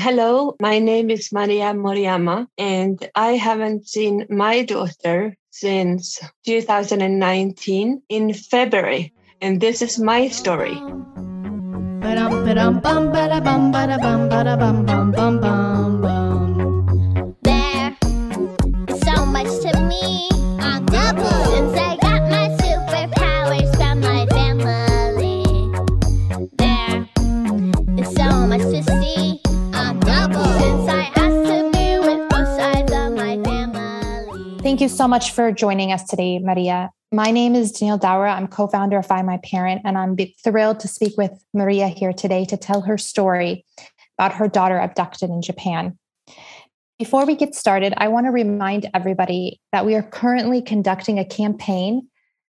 Hello, my name is Maria Moriyama, and I haven't seen my daughter since 2019 in February. And this is my story. Thank you so much for joining us today, Maria. My name is Danielle Dawra. I'm co founder of Find My Parent, and I'm thrilled to speak with Maria here today to tell her story about her daughter abducted in Japan. Before we get started, I want to remind everybody that we are currently conducting a campaign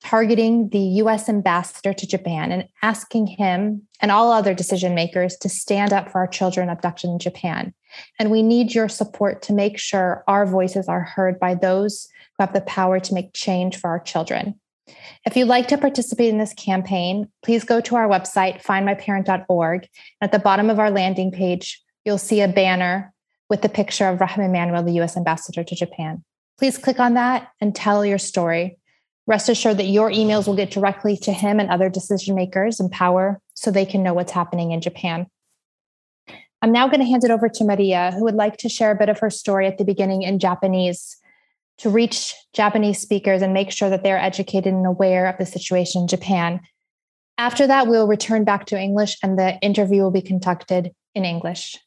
targeting the US ambassador to Japan and asking him and all other decision makers to stand up for our children abducted in Japan. And we need your support to make sure our voices are heard by those who have the power to make change for our children. If you'd like to participate in this campaign, please go to our website, findmyparent.org. At the bottom of our landing page, you'll see a banner with the picture of Rahm Emanuel, the US ambassador to Japan. Please click on that and tell your story. Rest assured that your emails will get directly to him and other decision makers in power so they can know what's happening in Japan. I'm now going to hand it over to Maria, who would like to share a bit of her story at the beginning in Japanese to reach Japanese speakers and make sure that they're educated and aware of the situation in Japan. After that, we'll return back to English and the interview will be conducted in English.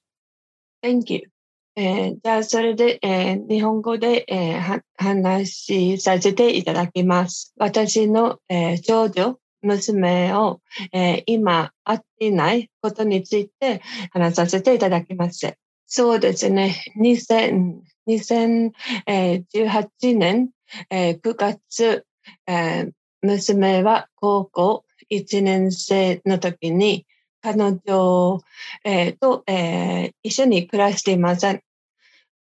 Thank you. えーじゃあ、それで、えー日本語で、えーは話しさせていただきます。私の、えー長女、娘を、えー今会っていないことについて話させていただきます。そうですね。2000 2018年、9月、娘は高校1年生の時に彼女、と、一緒に暮らしていません。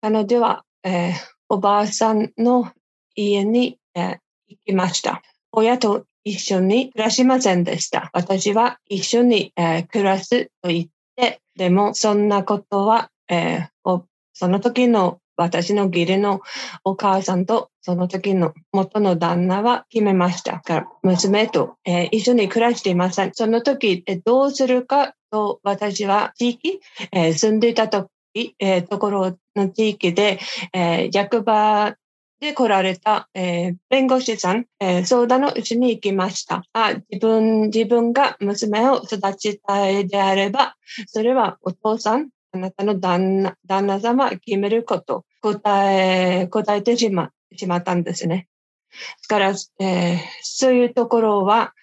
彼女は、おばあさんの家に、行きました。親と一緒に暮らしませんでした。私は一緒に、暮らすと言って、でもそんなことは、その時の私の義理のお母さんとその時の元の旦那は決めました。から娘と、えー一緒に暮らしていません。その時、えどうするかと私は地域、えー住んでいた時、えーところの地域で、え役場で来られた、えー弁護士さん、えー相談のうちに行きました。あ自分、自分が娘を育ちたいであれば、それはお父さん、あなたの旦那旦那様決めること、答え、答えてしましまったんですね。ですから、えーそういうところは、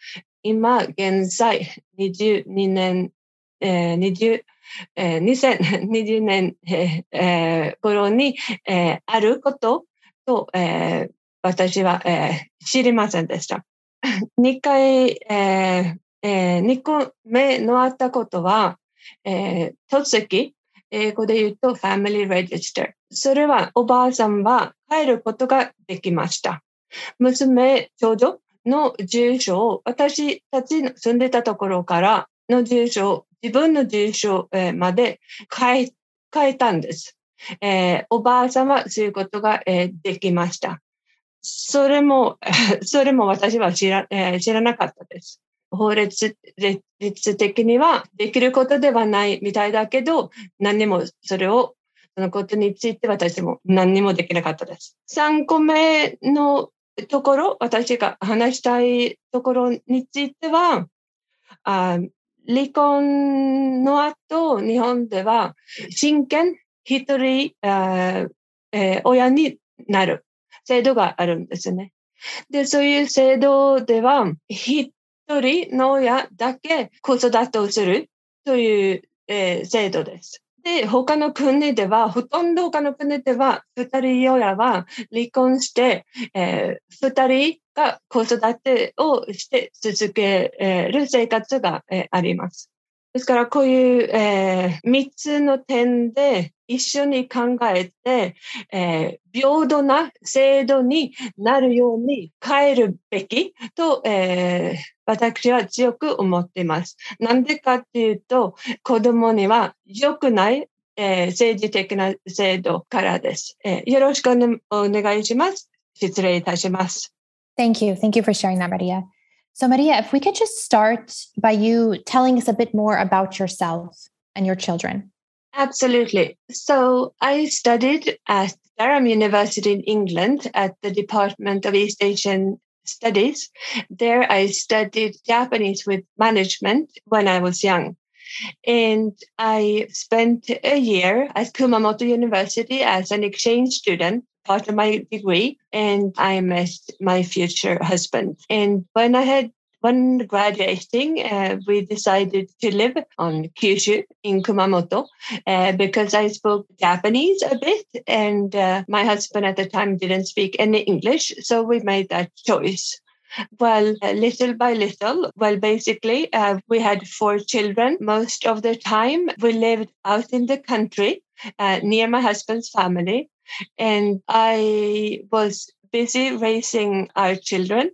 今現在22年、えー20えー2020 年、えーえー頃に、えーあることと、えー私は、えー知りませんでした。2回、えーえ2個目のあったことは、えー、戸籍、英語で言うと Family Register。それはおばあさんは変えることができました。娘、長女の住所を私たちの住んでたところからの住所を自分の住所まで変え変えたんです。えーおばあさんはそういうことが、えーできました。それも、それも私は知ら,、えー知らなかったです。法律律的にはできることではないみたいだけど、何にもそれを、そのことについて私も何にもできなかったです。3個目のところ、私が話したいところについては、あ離婚の後、日本では、親権一人、あえー親になる制度があるんですね。で、そういう制度では、一一人の親だけ子育てをするという、えー制度です。で、他の国では、ほとんど他の国では、二人親は離婚して、えー二人が子育てをして続ける生活が、えーあります。ですから、こういう、えー三つの点で一緒に考えて、えー平等な制度になるように変えるべきと、えー私は強く思っています。なんでかっていうと、子供には良くないえー政治的な制度からです、えーよろしくお願いします。失礼いたします。Thank you. Thank you for sharing that, Maria. So, Maria, if we could just start by you telling us a bit more about yourself and your children. Absolutely. So I studied at Durham University in England at the Department of East Asian Studies. There I studied Japanese with management when I was young. And I spent a year at Kumamoto University as an exchange student, part of my degree, and I met my future husband. And when I had when graduating, uh, we decided to live on Kyushu in Kumamoto uh, because I spoke Japanese a bit, and uh, my husband at the time didn't speak any English, so we made that choice. Well, uh, little by little, well, basically, uh, we had four children. Most of the time, we lived out in the country uh, near my husband's family, and I was busy raising our children.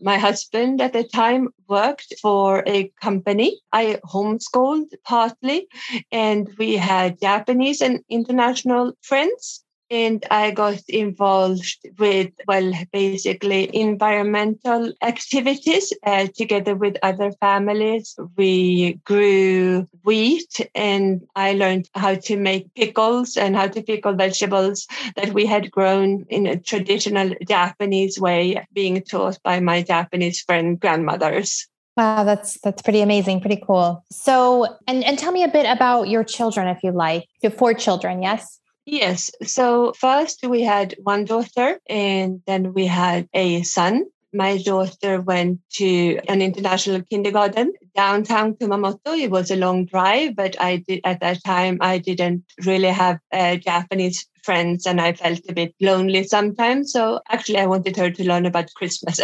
My husband at the time worked for a company. I homeschooled partly, and we had Japanese and international friends. And I got involved with, well, basically environmental activities uh, together with other families. We grew wheat and I learned how to make pickles and how to pickle vegetables that we had grown in a traditional Japanese way, being taught by my Japanese friend grandmothers. Wow, that's that's pretty amazing, pretty cool. So, and and tell me a bit about your children, if you like. You have four children, yes? Yes. So first we had one daughter and then we had a son. My daughter went to an international kindergarten downtown Kumamoto. It was a long drive, but I did at that time I didn't really have uh, Japanese friends and I felt a bit lonely sometimes. So actually I wanted her to learn about Christmas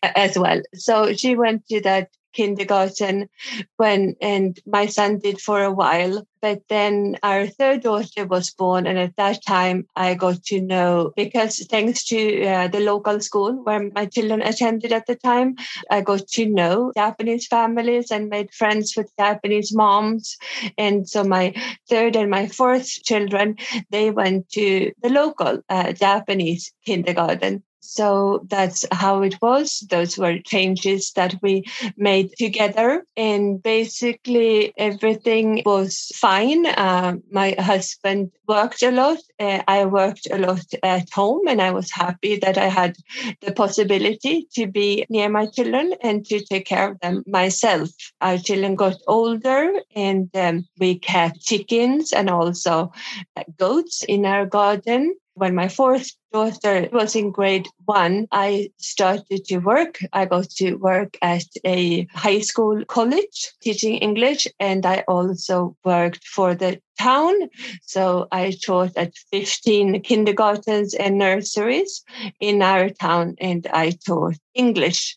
as well. So she went to that kindergarten when and my son did for a while. But then our third daughter was born and at that time i got to know because thanks to uh, the local school where my children attended at the time i got to know japanese families and made friends with japanese moms. And so my third and my fourth children they went to the local uh, japanese kindergarten so that's how it was. Those were changes that we made together. And basically, everything was fine. Uh, my husband worked a lot. Uh, I worked a lot at home, and I was happy that I had the possibility to be near my children and to take care of them myself. Our children got older, and um, we kept chickens and also uh, goats in our garden when my fourth daughter was in grade one, I started to work. I got to work at a high school college teaching English, and I also worked for the town. So I taught at 15 kindergartens and nurseries in our town, and I taught English.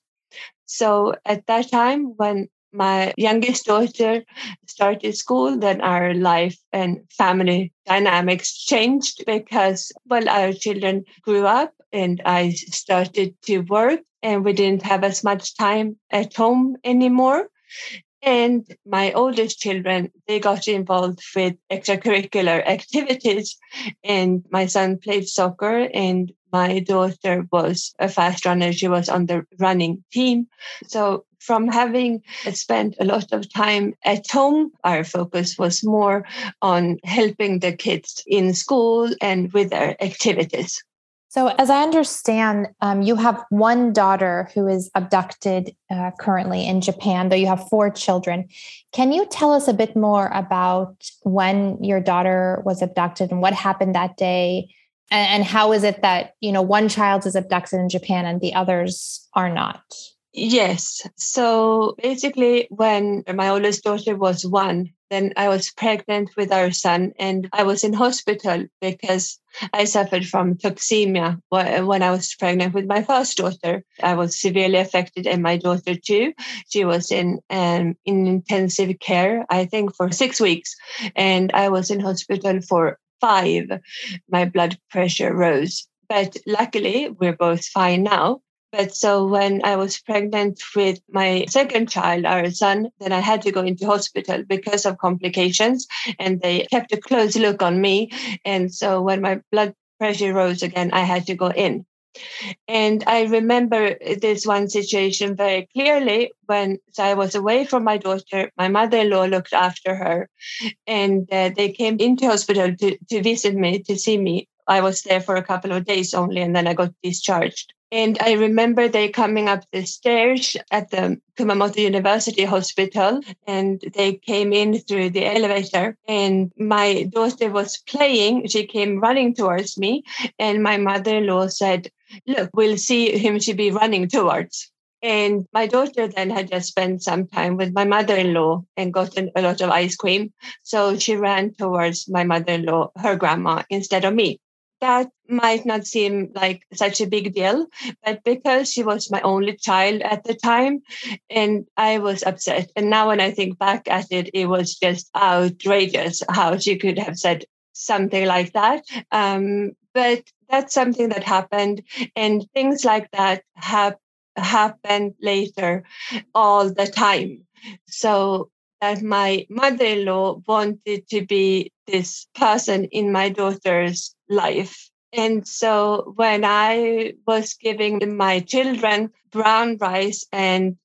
So at that time, when my youngest daughter started school, then our life and family dynamics changed because, well, our children grew up and I started to work and we didn't have as much time at home anymore. And my oldest children, they got involved with extracurricular activities. And my son played soccer and my daughter was a fast runner. She was on the running team. So from having spent a lot of time at home, our focus was more on helping the kids in school and with their activities. So, as I understand, um, you have one daughter who is abducted uh, currently in Japan, though you have four children. Can you tell us a bit more about when your daughter was abducted and what happened that day? And, and how is it that, you know, one child is abducted in Japan and the others are not? Yes. So basically, when my oldest daughter was one, then I was pregnant with our son, and I was in hospital because I suffered from toxemia when I was pregnant with my first daughter. I was severely affected, and my daughter too. She was in um, in intensive care, I think, for six weeks, and I was in hospital for five. My blood pressure rose, but luckily we're both fine now. But so when I was pregnant with my second child, our son, then I had to go into hospital because of complications and they kept a close look on me. And so when my blood pressure rose again, I had to go in. And I remember this one situation very clearly when I was away from my daughter. My mother in law looked after her, and uh, they came into hospital to, to visit me, to see me. I was there for a couple of days only, and then I got discharged. And I remember they coming up the stairs at the Kumamoto University Hospital and they came in through the elevator and my daughter was playing. She came running towards me and my mother-in-law said, look, we'll see whom she be running towards. And my daughter then had just spent some time with my mother in law and gotten a lot of ice cream. So she ran towards my mother in law, her grandma, instead of me that might not seem like such a big deal, but because she was my only child at the time, and I was upset. And now when I think back at it, it was just outrageous how she could have said something like that. Um, but that's something that happened, and things like that have happened later all the time. So that my mother-in-law wanted to be this person in my daughter's life. And so when I was giving my children brown rice and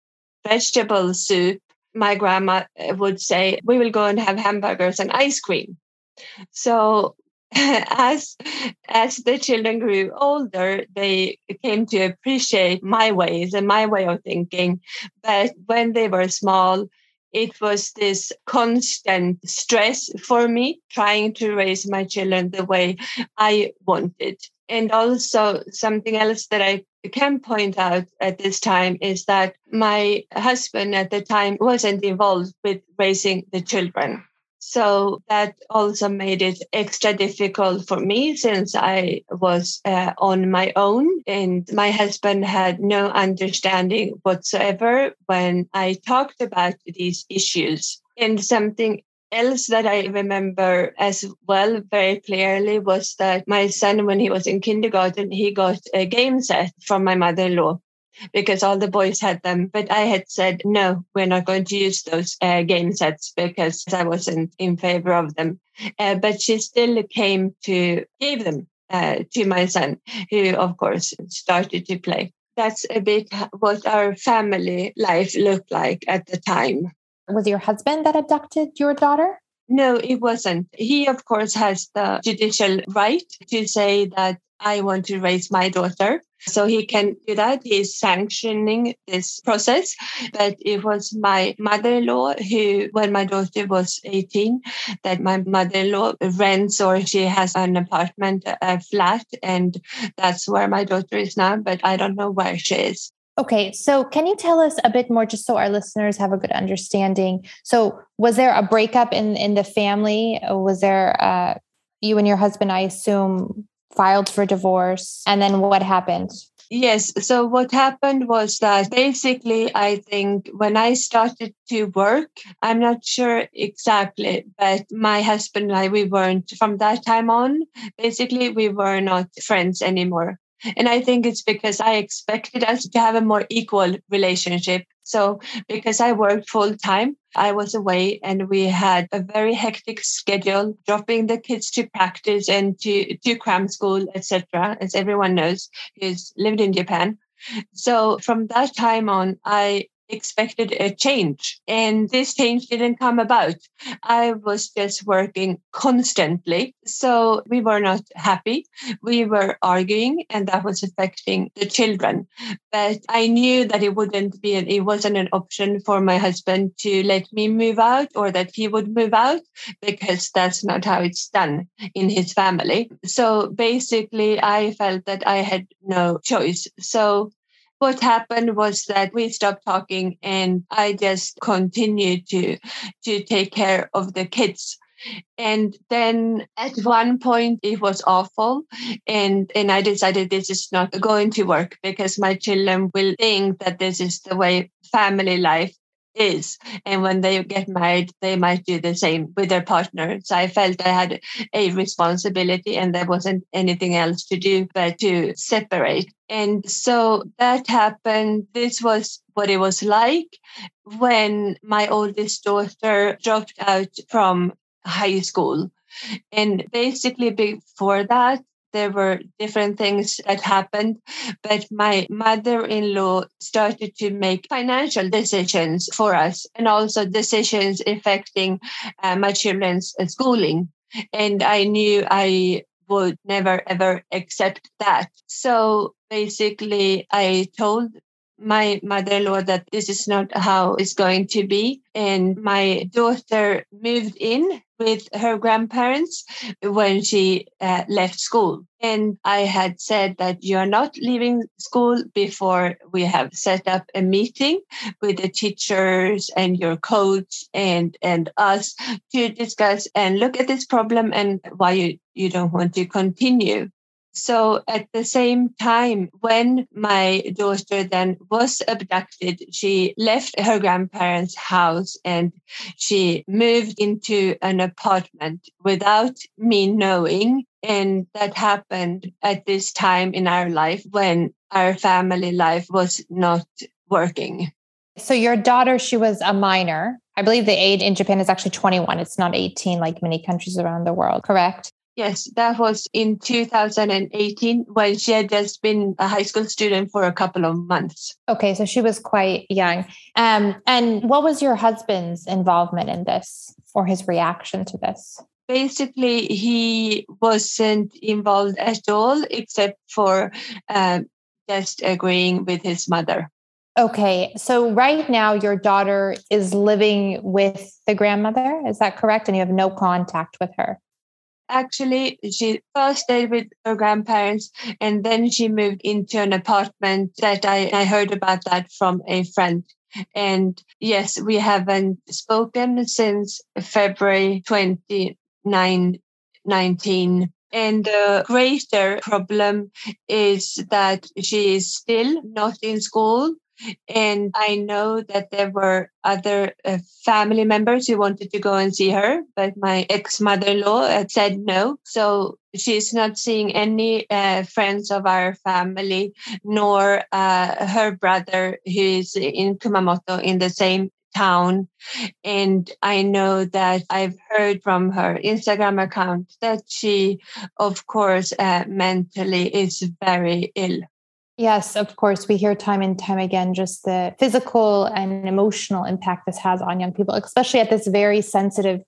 vegetable soup, my grandma eh, would say, We will go and have hamburgers and ice cream. So as as the children grew older, they came to appreciate my ways and my way of thinking. But when they were small, it was this constant stress for me trying to raise my children the way I wanted. And also, something else that I can point out at this time is that my husband at the time wasn't involved with raising the children. So that also made it extra difficult for me since I was uh, on my own and my husband had no understanding whatsoever when I talked about these issues. And something else that I remember as well very clearly was that my son, when he was in kindergarten, he got a game set from my mother in law because all the boys had them. But I had said, no, we're not going to use those uh, game sets because I wasn't in favor of them. Uh, but she still came to give them uh, to my son, who, of course, started to play. That's a bit what our family life looked like at the time. Was your husband that abducted your daughter? No, it wasn't. He, of course, has the judicial right to say that I want to raise my daughter. So he can do that. He is sanctioning this process. But it was my mother in law who, when my daughter was 18, that my mother in law rents or she has an apartment, a flat, and that's where my daughter is now. But I don't know where she is. Okay, so can you tell us a bit more just so our listeners have a good understanding? So, was there a breakup in in the family? Was there uh, you and your husband, I assume, filed for divorce. And then what happened? Yes. So what happened was that basically, I think when I started to work, I'm not sure exactly, but my husband and I, we weren't from that time on. Basically, we were not friends anymore. And I think it's because I expected us to have a more equal relationship. So, because I worked full time, I was away and we had a very hectic schedule, dropping the kids to practice and to, to cram school, etc., as everyone knows who's lived in Japan. So from that time on, I expected a change and this change didn't come about. I was just working constantly. So we were not happy. We were arguing and that was affecting the children. But I knew that it wouldn't be, an, it wasn't an option for my husband to let me move out or that he would move out because that's not how it's done in his family. So basically I felt that I had no choice. So what happened was that we stopped talking and I just continued to to take care of the kids. And then at one point it was awful and and I decided this is not going to work because my children will think that this is the way family life is. And when they get married, they might do the same with their partner. So I felt I had a responsibility and there wasn't anything else to do but to separate. And so that happened. This was what it was like when my oldest daughter dropped out from high school. And basically, before that, there were different things that happened, but my mother in law started to make financial decisions for us and also decisions affecting uh, my children's schooling. And I knew I would never ever accept that. So basically, I told my mother-in-law that this is not how it's going to be and my daughter moved in with her grandparents when she uh, left school. And i had said that you're not leaving school before we have set up a meeting with the teachers and your coach and and us to discuss and look at this problem and why you, you don't want to continue so at the same time, when my daughter then was abducted, she left her grandparents' house and she moved into an apartment without me knowing. And that happened at this time in our life when our family life was not working. So your daughter, she was a minor. I believe the age in Japan is actually 21. It's not 18 like many countries around the world, correct? Yes, that was in 2018 when she had just been a high school student for a couple of months. Okay, so she was quite young. Um, and what was your husband's involvement in this or his reaction to this? Basically, he wasn't involved at all except for um, just agreeing with his mother. Okay, so right now your daughter is living with the grandmother, is that correct? And you have no contact with her? Actually she first stayed with her grandparents and then she moved into an apartment that I, I heard about that from a friend. And yes we haven't spoken since february 2019 and the greater problem is that she is still not in school and I know that there were other uh, family members who wanted to go and see her, but my ex mother in law said no. So she's not seeing any uh, friends of our family, nor uh, her brother who is in Kumamoto in the same town. And I know that I've heard from her Instagram account that she, of course, uh, mentally is very ill. Yes, of course. We hear time and time again just the physical and emotional impact this has on young people, especially at this very sensitive,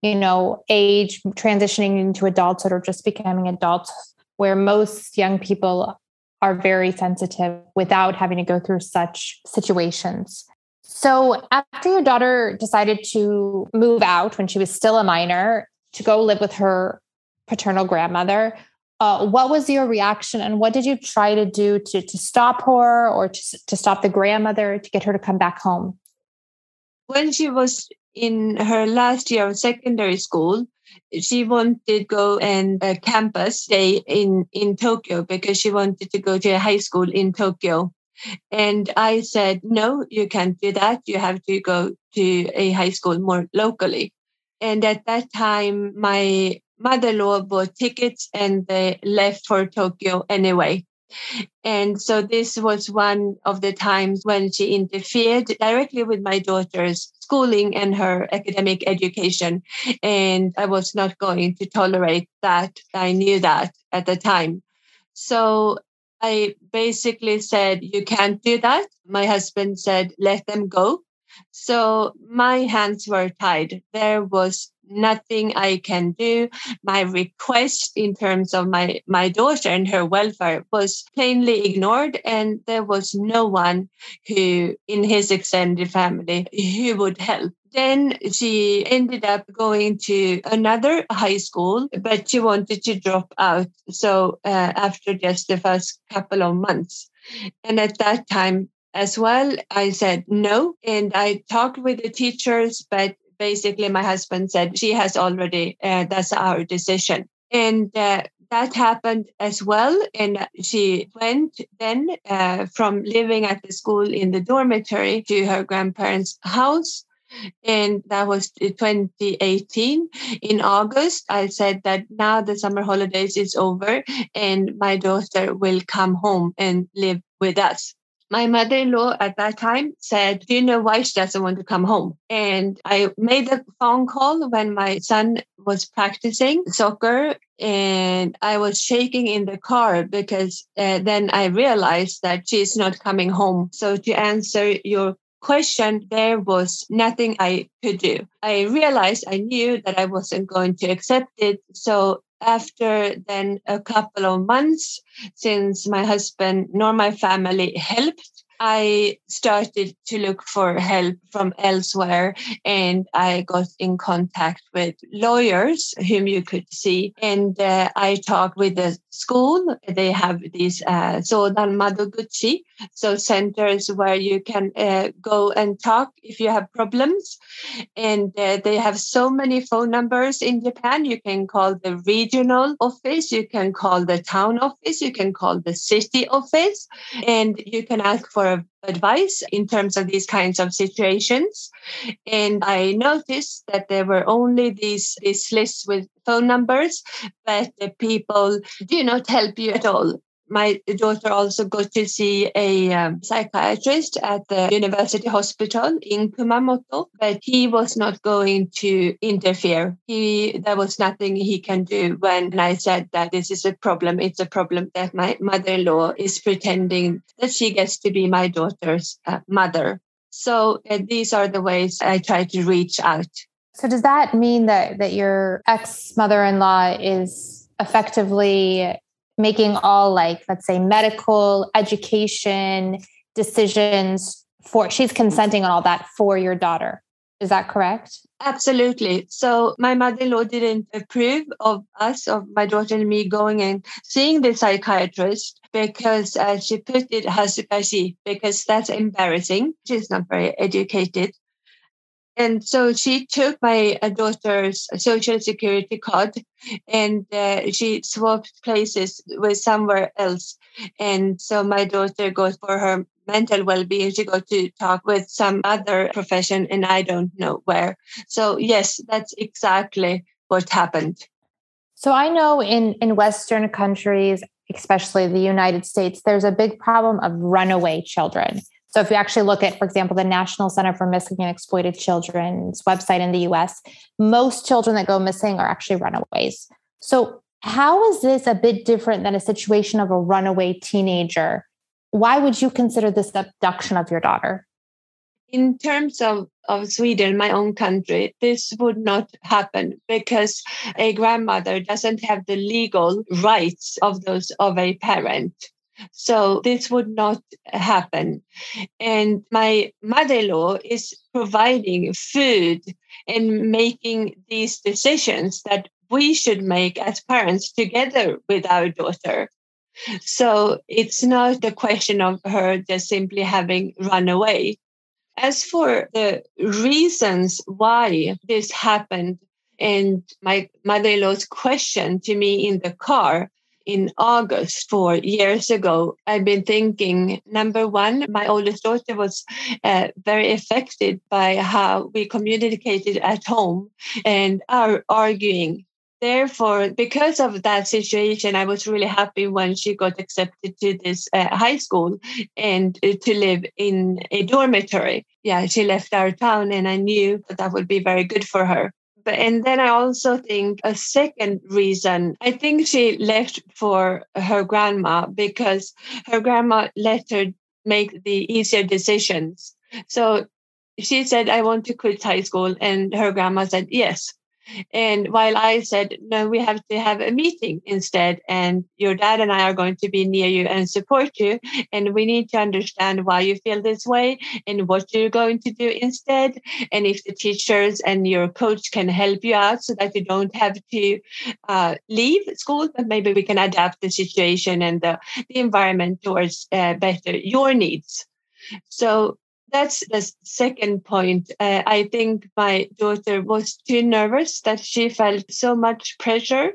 you know, age, transitioning into adulthood or just becoming adults, where most young people are very sensitive without having to go through such situations. So, after your daughter decided to move out when she was still a minor to go live with her paternal grandmother, uh, what was your reaction and what did you try to do to, to stop her or to, to stop the grandmother to get her to come back home? When she was in her last year of secondary school, she wanted to go and a campus stay in, in Tokyo because she wanted to go to a high school in Tokyo. And I said, no, you can't do that. You have to go to a high school more locally. And at that time, my mother-in-law bought tickets and they left for Tokyo anyway. And so this was one of the times when she interfered directly with my daughter's schooling and her academic education. And I was not going to tolerate that. I knew that at the time. So I basically said, You can't do that. My husband said, Let them go. So my hands were tied. There was nothing I can do. My request in terms of my, my daughter and her welfare was plainly ignored. And there was no one who in his extended family who would help. Then she ended up going to another high school, but she wanted to drop out. So uh, after just the first couple of months. And at that time, as well. I said no. And I talked with the teachers, but basically my husband said she has already, uh, that's our decision. And uh, that happened as well. And she went then uh, from living at the school in the dormitory to her grandparents' house. And that was 2018. In August, I said that now the summer holidays is over and my daughter will come home and live with us my mother-in-law at that time said, Do you know why she doesn't want to come home? And I made a phone call when my son was practicing soccer and I was shaking in the car because uh, then I realized that she's not coming home. So to answer your question, there was nothing I could do. I realized I knew that I wasn't going to accept it. So after then a couple of months since my husband nor my family helped I started to look for help from elsewhere and I got in contact with lawyers whom you could see. And uh, I talked with the school. They have these uh, Madoguchi, so centers where you can uh, go and talk if you have problems. And uh, they have so many phone numbers in Japan. You can call the regional office, you can call the town office, you can call the city office, and you can ask for advice in terms of these kinds of situations. And I noticed that there were only these, these lists with phone numbers, but the people do not help you at all my daughter also got to see a um, psychiatrist at the university hospital in Kumamoto, but he was not going to interfere. He there was nothing he can do when I said that this is a problem. It's a problem that my mother-in-law is pretending that she gets to be my daughter's uh, mother. So uh, these are the ways I try to reach out. So does that mean that that your ex mother-in-law is effectively making all like let's say medical education decisions for she's consenting on all that for your daughter. Is that correct? Absolutely. So my mother-in-law didn't approve of us of my daughter and me going and seeing the psychiatrist because uh, she put it has hazukashii because that's embarrassing. She's not very educated and so she took my uh, daughter's social security card and uh, she swapped places with somewhere else. And so my daughter goes for her mental well-being. She got to talk with some other profession and I don't know where. So yes, that's exactly what happened. So I know in, in Western countries, especially the United States, there's a big problem of runaway children. So if you actually look at, for example, the National Center for Missing and Exploited Children's website in the US, most children that go missing are actually runaways. So how is this a bit different than a situation of a runaway teenager? Why would you consider this abduction of your daughter? In terms of, of Sweden, my own country, this would not happen because a grandmother doesn't have the legal rights of those of a parent. So this would not happen. And my mother in law is providing food and making these decisions that we should make as parents together with our daughter. So it's not the question of her just simply having run away. As for the reasons why this happened, and my mother in law's question to me in the car, in August four years ago, I've been thinking number one, my oldest daughter was uh, very affected by how we communicated at home and our arguing. Therefore, because of that situation, I was really happy when she got accepted to this uh, high school and uh, to live in a dormitory. Yeah, she left our town, and I knew that that would be very good for her. And then I also think a second reason, I think she left for her grandma because her grandma let her make the easier decisions. So she said, I want to quit high school. And her grandma said, yes. And while I said, no, we have to have a meeting instead, and your dad and I are going to be near you and support you. And we need to understand why you feel this way and what you're going to do instead. And if the teachers and your coach can help you out so that you don't have to uh, leave school, but maybe we can adapt the situation and the, the environment towards uh, better your needs. So that's the second point. Uh, I think my daughter was too nervous that she felt so much pressure,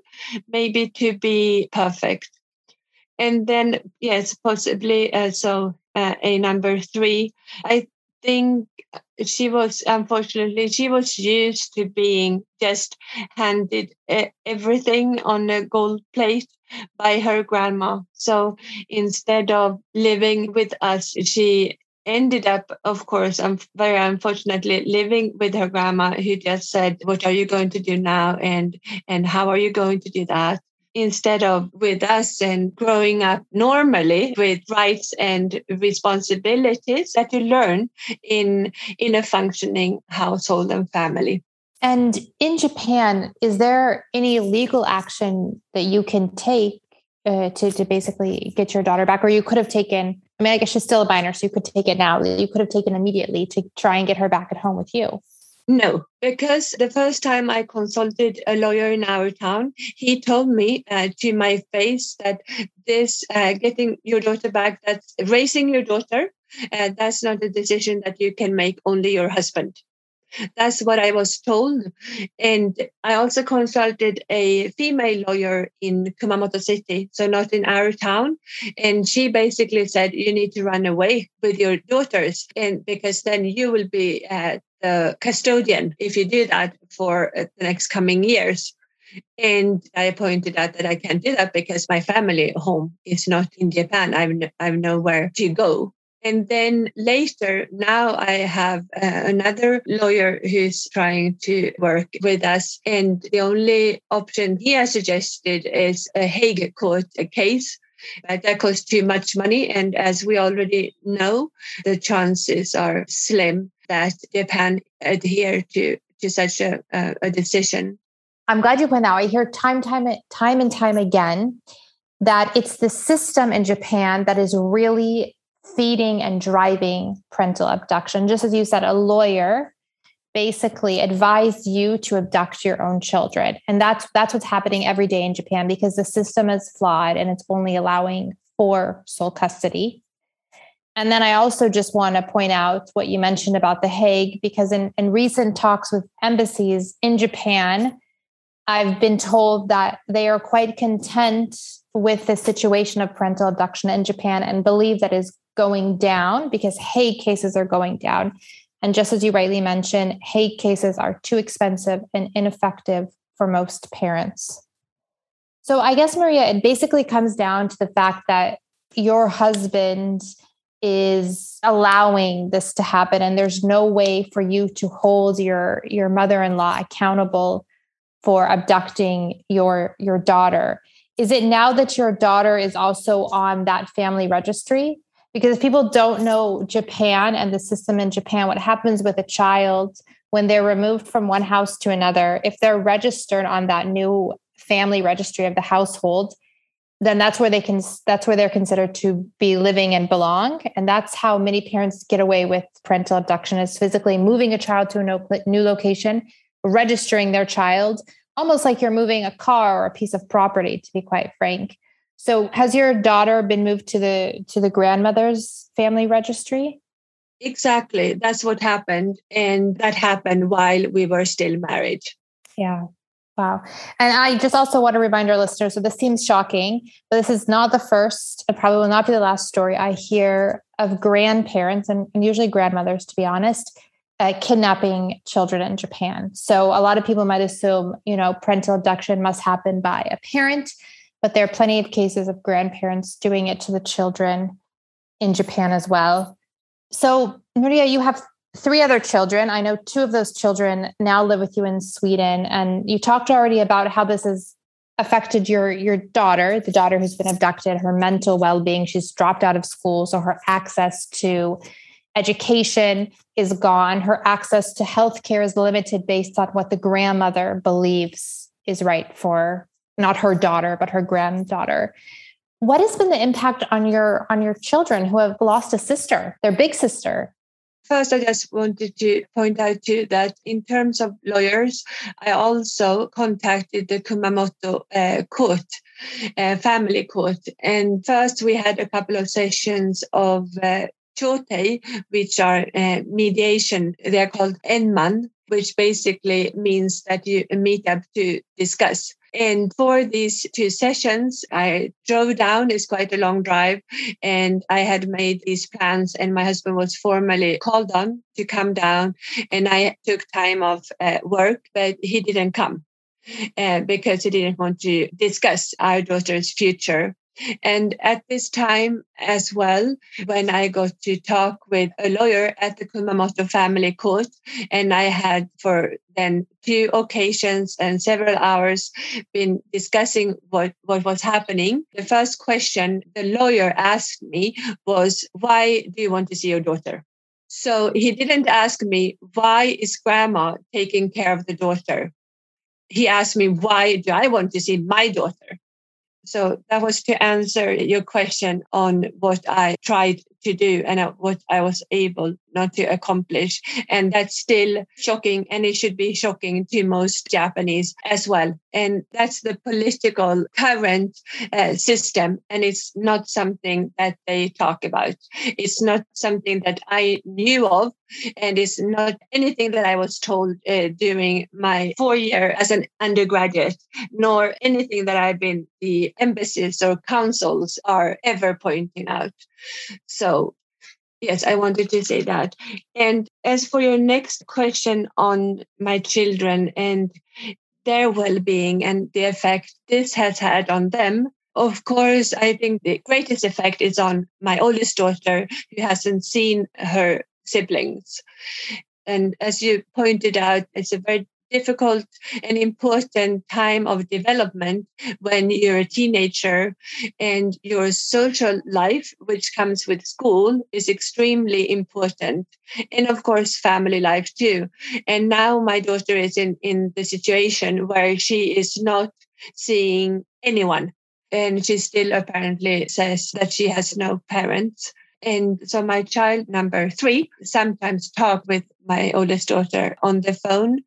maybe to be perfect. And then, yes, possibly also uh, a number three. I think she was unfortunately she was used to being just handed everything on a gold plate by her grandma so instead of living with us she ended up of course um, very unfortunately living with her grandma who just said what are you going to do now? And and how are you going to do that? Instead of with us and growing up normally with rights and responsibilities that you learn in in a functioning household and family. And in japan is there any legal action that you can take uh, to, to basically get your daughter back? Or you could have taken i mean i guess she's still a minor so you could take it now you could have taken immediately to try and get her back at home with you no, because the first time I consulted a lawyer in our town, he told me uh, to my face that this uh, getting your daughter back, that's raising your daughter, uh, that's not a decision that you can make only your husband. That's what I was told. And I also consulted a female lawyer in Kumamoto City, so not in our town. And she basically said, you need to run away with your daughters. And because then you will be uh, the custodian if you do that for uh, the next coming years. And I pointed out that I can't do that because my family home is not in Japan. I've, I've nowhere to go. And then later, now I have uh, another lawyer who's trying to work with us. And the only option he has suggested is a Hague court case. That costs too much money. And as we already know, the chances are slim that Japan adhere to, to such a, a, a decision. I'm glad you point out. I hear time, time, time and time again that it's the system in Japan that is really feeding and driving parental abduction. Just as you said, a lawyer basically advised you to abduct your own children. And that's that's what's happening every day in Japan because the system is flawed and it's only allowing for sole custody. And then I also just want to point out what you mentioned about The Hague, because in, in recent talks with embassies in Japan, I've been told that they are quite content with the situation of parental abduction in Japan and believe that is going down because Hague cases are going down. And just as you rightly mentioned, Hague cases are too expensive and ineffective for most parents. So I guess, Maria, it basically comes down to the fact that your husband is allowing this to happen and there's no way for you to hold your your mother-in-law accountable for abducting your your daughter is it now that your daughter is also on that family registry because if people don't know Japan and the system in Japan what happens with a child when they're removed from one house to another if they're registered on that new family registry of the household then that's where they can that's where they're considered to be living and belong. And that's how many parents get away with parental abduction is physically moving a child to a new location registering their child almost like you're moving a car or a piece of property to be quite frank so has your daughter been moved to the to the grandmother's family registry exactly that's what happened and that happened while we were still married yeah Wow. And I just also want to remind our listeners so this seems shocking, but this is not the first and probably will not be the last story I hear of grandparents and, and usually grandmothers, to be honest, uh, kidnapping children in Japan. So a lot of people might assume, you know, parental abduction must happen by a parent, but there are plenty of cases of grandparents doing it to the children in Japan as well. So, Maria, you have three other children. I know two of those children now live with you in Sweden. And you talked already about how this has affected your your daughter, the daughter who's been abducted, her mental well-being. She's dropped out of school, so her access to education is gone. Her access to healthcare is limited based on what the grandmother believes is right for not her daughter, but her granddaughter. What has been the impact on your on your children who have lost a sister, their big sister? First, I just wanted to point out too that in terms of lawyers, I also contacted the Kumamoto uh, court, uh, family court. And first, we had a couple of sessions of uh, chotei, which are uh, mediation. They're called Enman, which basically means that you meet up to discuss. And for these two sessions, I drove down. It's quite a long drive. And I had made these plans, and my husband was formally called on to come down. And I took time off work, but he didn't come. Uh, because he didn't want to discuss our daughter's future and at this time as well, when I got to talk with a lawyer at the Kumamoto family court, and I had for then two occasions and several hours been discussing what, what was happening. The first question the lawyer asked me was, Why do you want to see your daughter? So he didn't ask me, Why is grandma taking care of the daughter? He asked me, Why do I want to see my daughter? So that was to answer your question on what I tried to do and what I was able not to accomplish. And that's still shocking. And it should be shocking to most Japanese as well. And that's the political current uh, system. And it's not something that they talk about. It's not something that I knew of. And it's not anything that I was told uh, during my four year as an undergraduate, nor anything that I've been the embassies or councils are ever pointing out. So Yes, I wanted to say that. And as for your next question on my children and their well being and the effect this has had on them, of course, I think the greatest effect is on my oldest daughter who hasn't seen her siblings. And as you pointed out, it's a very difficult and important time of development when you're a teenager and your social life, which comes with school, is extremely important. And of course, family life too. And now my daughter is in, in the situation where she is not seeing anyone. And she still apparently says that she has no parents. And so my child number three sometimes talk with my oldest daughter on the phone,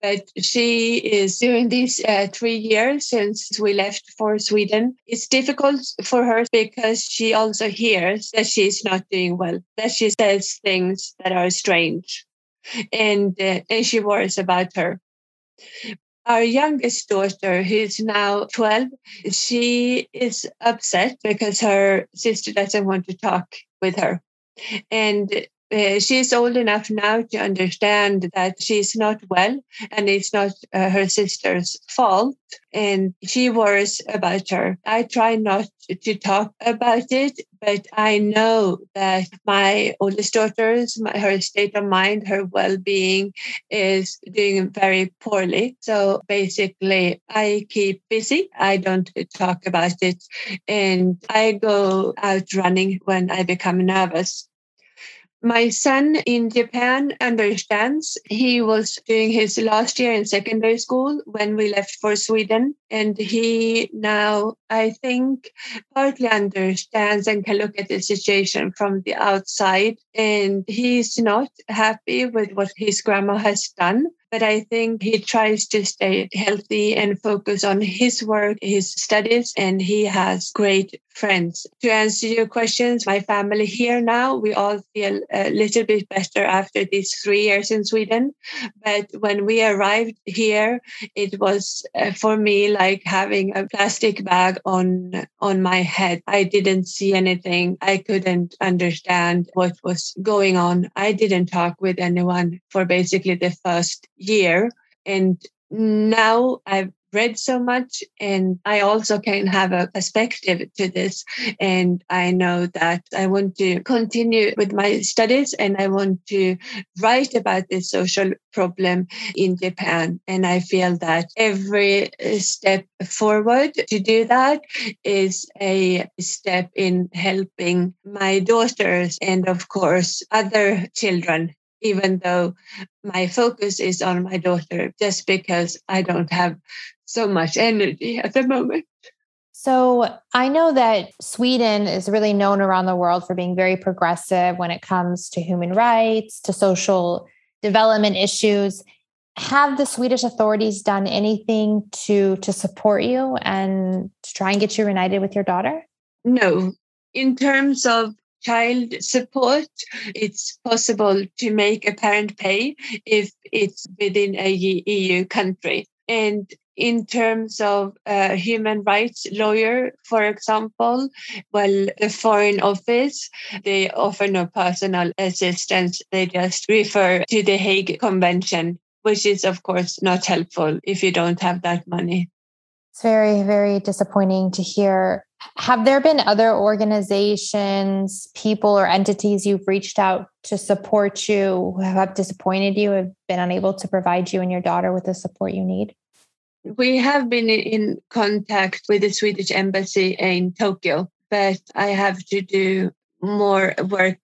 but she is during these uh, three years since we left for Sweden. It's difficult for her because she also hears that she's not doing well, that she says things that are strange, and uh, and she worries about her. Our youngest daughter, who is now 12, she is upset because her sister doesn't want to talk with her. And uh, she's old enough now to understand that she's not well and it's not uh, her sister's fault. And she worries about her. I try not to talk about it but i know that my oldest daughter's my, her state of mind her well-being is doing very poorly. So basically i keep busy. I don't talk about it. And i go out running when i become nervous my son in Japan understands. He was doing his last year in secondary school when we left for Sweden. And he now, I think, partly understands and can look at the situation from the outside. And he's not happy with what his grandma has done but I think he tries to stay healthy and focus on his work, his studies, and he has great friends. To answer your questions, my family here now, we all feel a little bit better after these three years in Sweden. But when we arrived here, it was uh, for me like having a plastic bag on on my head. I didn't see anything. I couldn't understand what was going on. I didn't talk with anyone for basically the first year. And now I've read so much and I also can have a perspective to this. And I know that I want to continue with my studies and I want to write about this social problem in Japan. And I feel that every step forward to do that is a step in helping my daughters and of course other children even though my focus is on my daughter, just because I don't have so much energy at the moment. So I know that Sweden is really known around the world for being very progressive when it comes to human rights, to social development issues. Have the Swedish authorities done anything to to support you and to try and get you reunited with your daughter? No. In terms of child support, it's possible to make a parent pay if it's within a EU country. And in terms of a human rights lawyer, for example, well, the Foreign Office, they offer no personal assistance. They just refer to the Hague Convention, which is, of course, not helpful if you don't have that money. It's very, very disappointing to hear. Have there been other organizations, people, or entities you've reached out to support you who have disappointed you, have been unable to provide you and your daughter with the support you need? We have been in contact with the Swedish embassy in Tokyo, but I have to do more work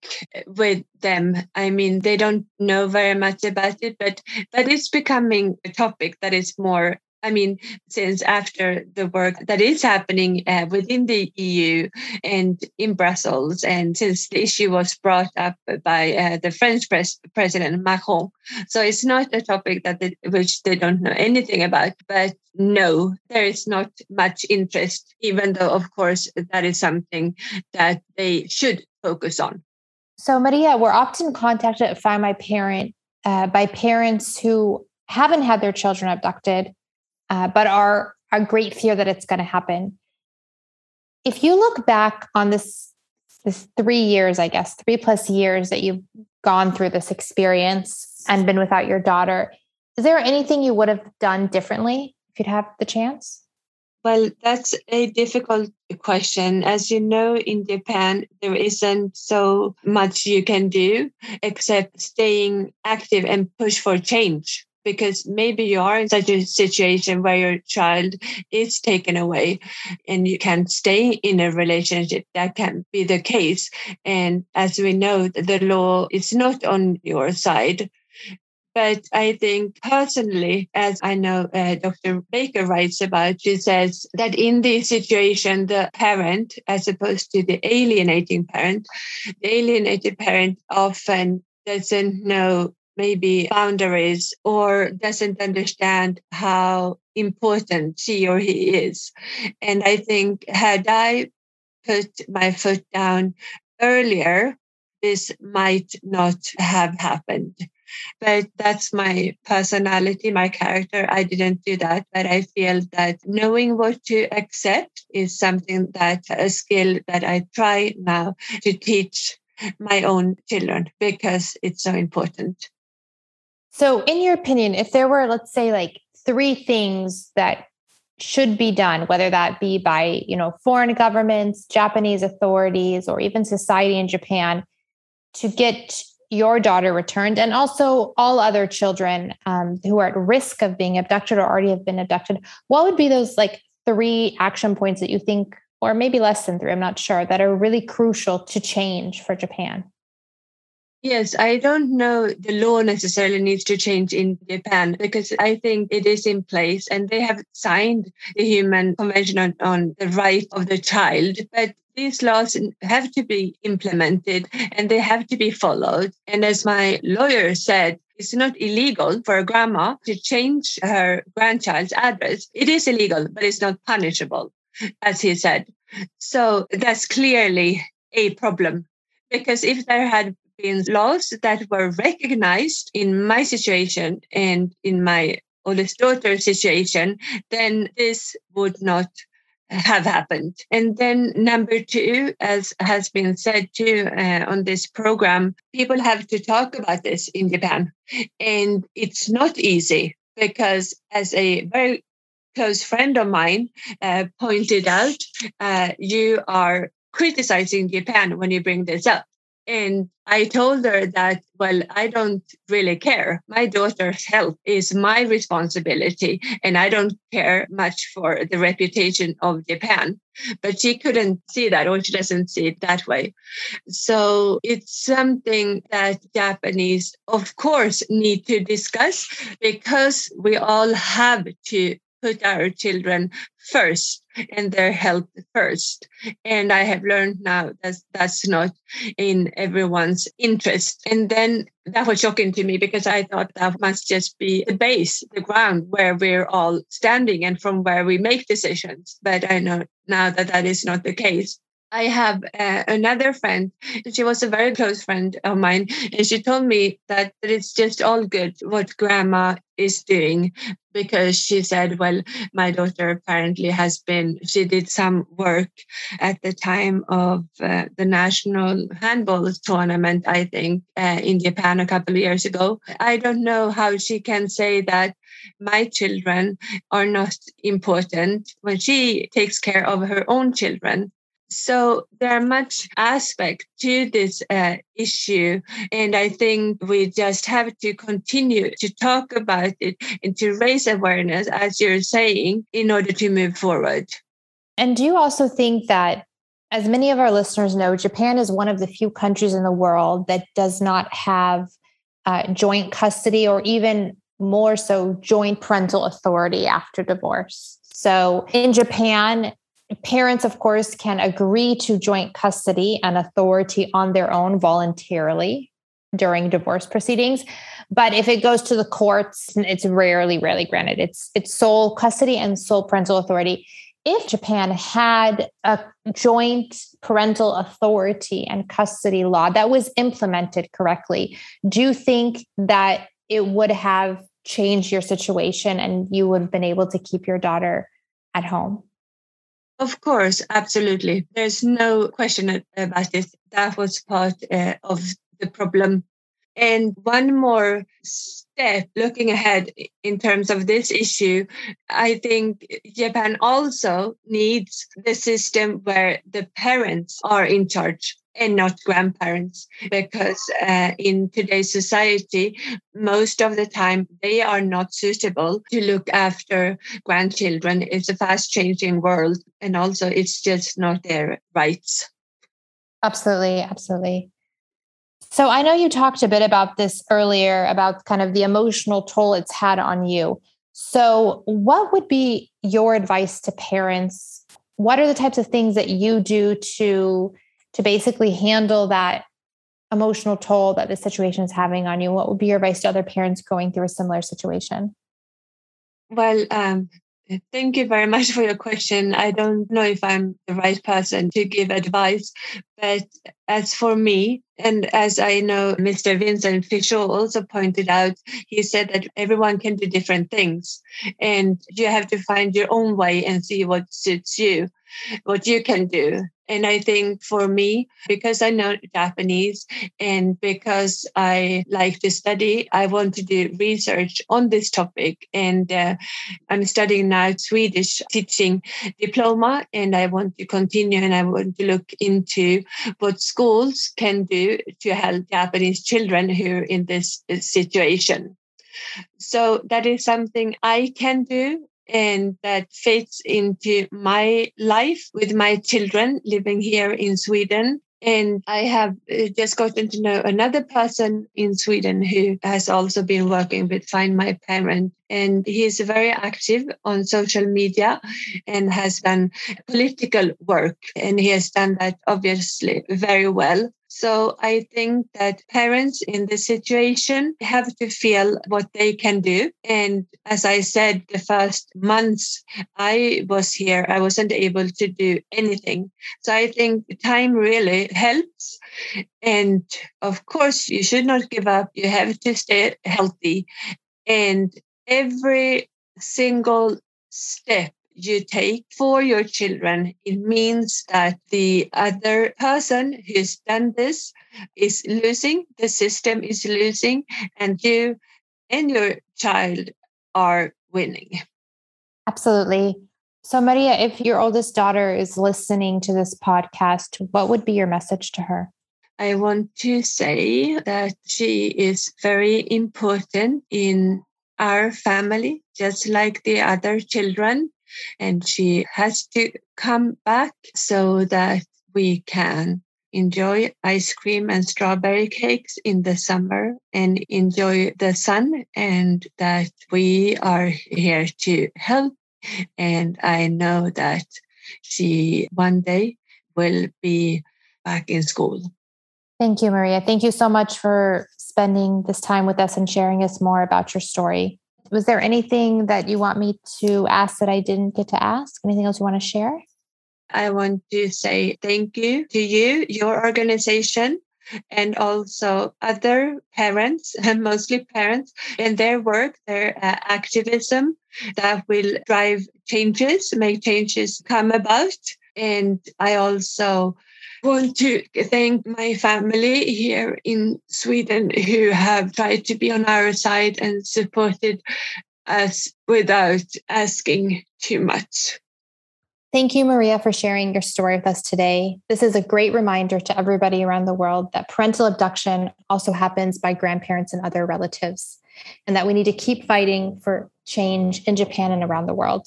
with them. I mean, they don't know very much about it, but but it's becoming a topic that is more I mean, since after the work that is happening uh, within the EU and in Brussels, and since the issue was brought up by uh, the French pres- President Macron, so it's not a topic that they, which they don't know anything about. But no, there is not much interest, even though, of course, that is something that they should focus on. So, Maria, we're often contacted Find My Parent uh, by parents who haven't had their children abducted uh, but are a great fear that it's going to happen. If you look back on this this three years, I guess three plus years that you've gone through this experience and been without your daughter, is there anything you would have done differently if you'd have the chance? Well, that's a difficult question. As you know, in Japan, there isn't so much you can do except staying active and push for change because maybe you are in such a situation where your child is taken away and you can stay in a relationship that can be the case and as we know the law is not on your side but I think personally, as I know uh, Dr. Baker writes about, she says that in this situation, the parent, as opposed to the alienating parent, the alienated parent often doesn't know maybe boundaries or doesn't understand how important she or he is. And I think had I put my foot down earlier, this might not have happened. But that's my personality, my character. I didn't do that. But I feel that knowing what to accept is something that a skill that I try now to teach my own children because it's so important. So, in your opinion, if there were, let's say, like three things that should be done, whether that be by you know foreign governments, Japanese authorities, or even society in Japan, to get your daughter returned, and also all other children um, who are at risk of being abducted or already have been abducted, what would be those like three action points that you think, or maybe less than three, I'm not sure, that are really crucial to change for Japan? Yes, I don't know the law necessarily needs to change in Japan because I think it is in place and they have signed the UN Convention on, on the Right of the Child. But these laws have to be implemented and they have to be followed. And as my lawyer said, it's not illegal for a grandma to change her grandchild's address. It is illegal, but it's not punishable, as he said. So that's clearly a problem because if there had been laws that were recognized in my situation and in my oldest daughter's situation, then this would not have happened. And then number two, as has been said too uh, on this program, people have to talk about this in Japan. And it's not easy because as a very close friend of mine uh, pointed out, uh, you are criticizing Japan when you bring this up. And I told her that, well, I don't really care. My daughter's health is my responsibility, and I don't care much for the reputation of Japan. But she couldn't see that, or she doesn't see it that way. So it's something that Japanese, of course, need to discuss because we all have to put our children first and their health first. And I have learned now that that's not in everyone's interest. And then that was shocking to me because I thought that must just be the base, the ground where we're all standing and from where we make decisions. But I know now that that is not the case. I have uh, another friend. She was a very close friend of mine, and she told me that, it's just all good what grandma is doing because she said, Well, my daughter apparently has been, she did some work at the time of uh, the national handball tournament, I think, uh, in Japan a couple of years ago. I don't know how she can say that my children are not important when she takes care of her own children. So there are much aspect to this uh, issue, and I think we just have to continue to talk about it and to raise awareness, as you're saying, in order to move forward. And do you also think that, as many of our listeners know, Japan is one of the few countries in the world that does not have uh, joint custody or even more so joint parental authority after divorce. So in Japan, parents, of course, can agree to joint custody and authority on their own voluntarily during divorce proceedings. But if it goes to the courts, it's rarely, rarely granted. It's it's sole custody and sole parental authority. If Japan had a joint parental authority and custody law that was implemented correctly, do you think that it would have changed your situation and you would have been able to keep your daughter at home? Of course, absolutely. There's no question about it. That was part uh, of the problem. And one more step looking ahead in terms of this issue, I think Japan also needs the system where the parents are in charge and not grandparents because uh, in today's society most of the time they are not suitable to look after grandchildren. It's a fast changing world and also it's just not their rights. Absolutely absolutely so i know you talked a bit about this earlier about kind of the emotional toll it's had on you so what would be your advice to parents what are the types of things that you do to to basically handle that emotional toll that the situation is having on you? What would be your advice to other parents going through a similar situation? Well, um, thank you very much for your question. I don't know if I'm the right person to give advice, but as for me, and as I know Mr. Vincent Fichot also pointed out, he said that everyone can do different things and you have to find your own way and see what suits you, what you can do. And I think for me, because I know Japanese and because I like to study, I want to do research on this topic. And uh, I'm studying now Swedish teaching diploma, and I want to continue and I want to look into what schools can do to help Japanese children who are in this uh, situation. So that is something I can do and that fits into my life with my children living here in Sweden. And I have uh, just gotten to know another person in Sweden who has also been working with Find My Parent. And he is very active on social media and has done political work. And he has done that obviously very well. So I think that parents in this situation have to feel what they can do. And as I said, the first months I was here, I wasn't able to do anything. So I think time really helps. And of course, you should not give up. You have to stay healthy. And every single step you take for your children, it means that the other person who's done this is losing, the system is losing, and you and your child are winning. Absolutely. So, Maria, if your oldest daughter is listening to this podcast, what would be your message to her? I want to say that she is very important in our family, just like the other children and she has to come back so that we can enjoy ice cream and strawberry cakes in the summer and enjoy the sun and that we are here to help. And i know that she one day will be back in school. Thank you maria. Thank you so much for spending this time with us and sharing us more about your story was there anything that you want me to ask that I didn't get to ask? Anything else you want to share? I want to say thank you to you, your organization, and also other parents, and mostly parents, in their work, their uh, activism that will drive changes, make changes come about. And I also want to thank my family here in Sweden who have tried to be on our side and supported us without asking too much. Thank you, Maria, for sharing your story with us today. This is a great reminder to everybody around the world that parental abduction also happens by grandparents and other relatives, and that we need to keep fighting for change in Japan and around the world.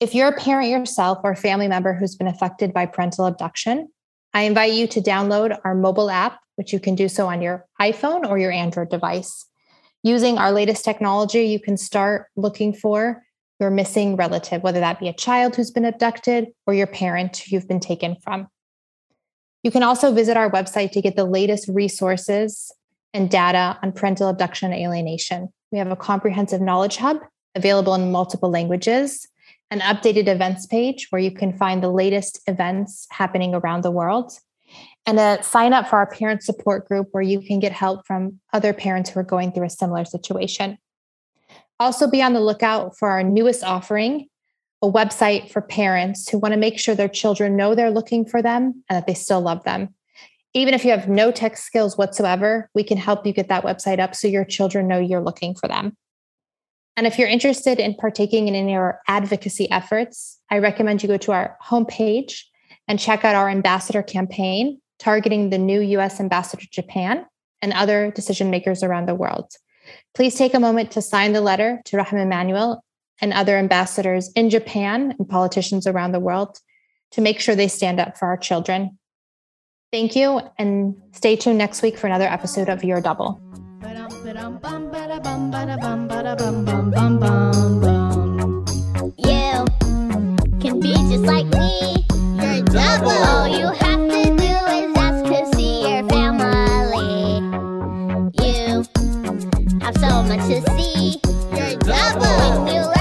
If you're a parent yourself or a family member who's been affected by parental abduction, I invite you to download our mobile app, which you can do so on your iPhone or your Android device. Using our latest technology, you can start looking for your missing relative, whether that be a child who's been abducted or your parent who you've been taken from. You can also visit our website to get the latest resources and data on parental abduction and alienation. We have a comprehensive knowledge hub available in multiple languages, an updated events page where you can find the latest events happening around the world, and a sign up for our parent support group where you can get help from other parents who are going through a similar situation. Also, be on the lookout for our newest offering, a website for parents who want to make sure their children know they're looking for them and that they still love them. Even if you have no tech skills whatsoever, we can help you get that website up so your children know you're looking for them. And if you're interested in partaking in any of our advocacy efforts, I recommend you go to our homepage and check out our ambassador campaign targeting the new US ambassador to Japan and other decision makers around the world. Please take a moment to sign the letter to Rahm Emanuel and other ambassadors in Japan and politicians around the world to make sure they stand up for our children. Thank you, and stay tuned next week for another episode of Your Double. You can be just like me. You're double. All you have to do is ask to see your family. You have so much to see. You're double.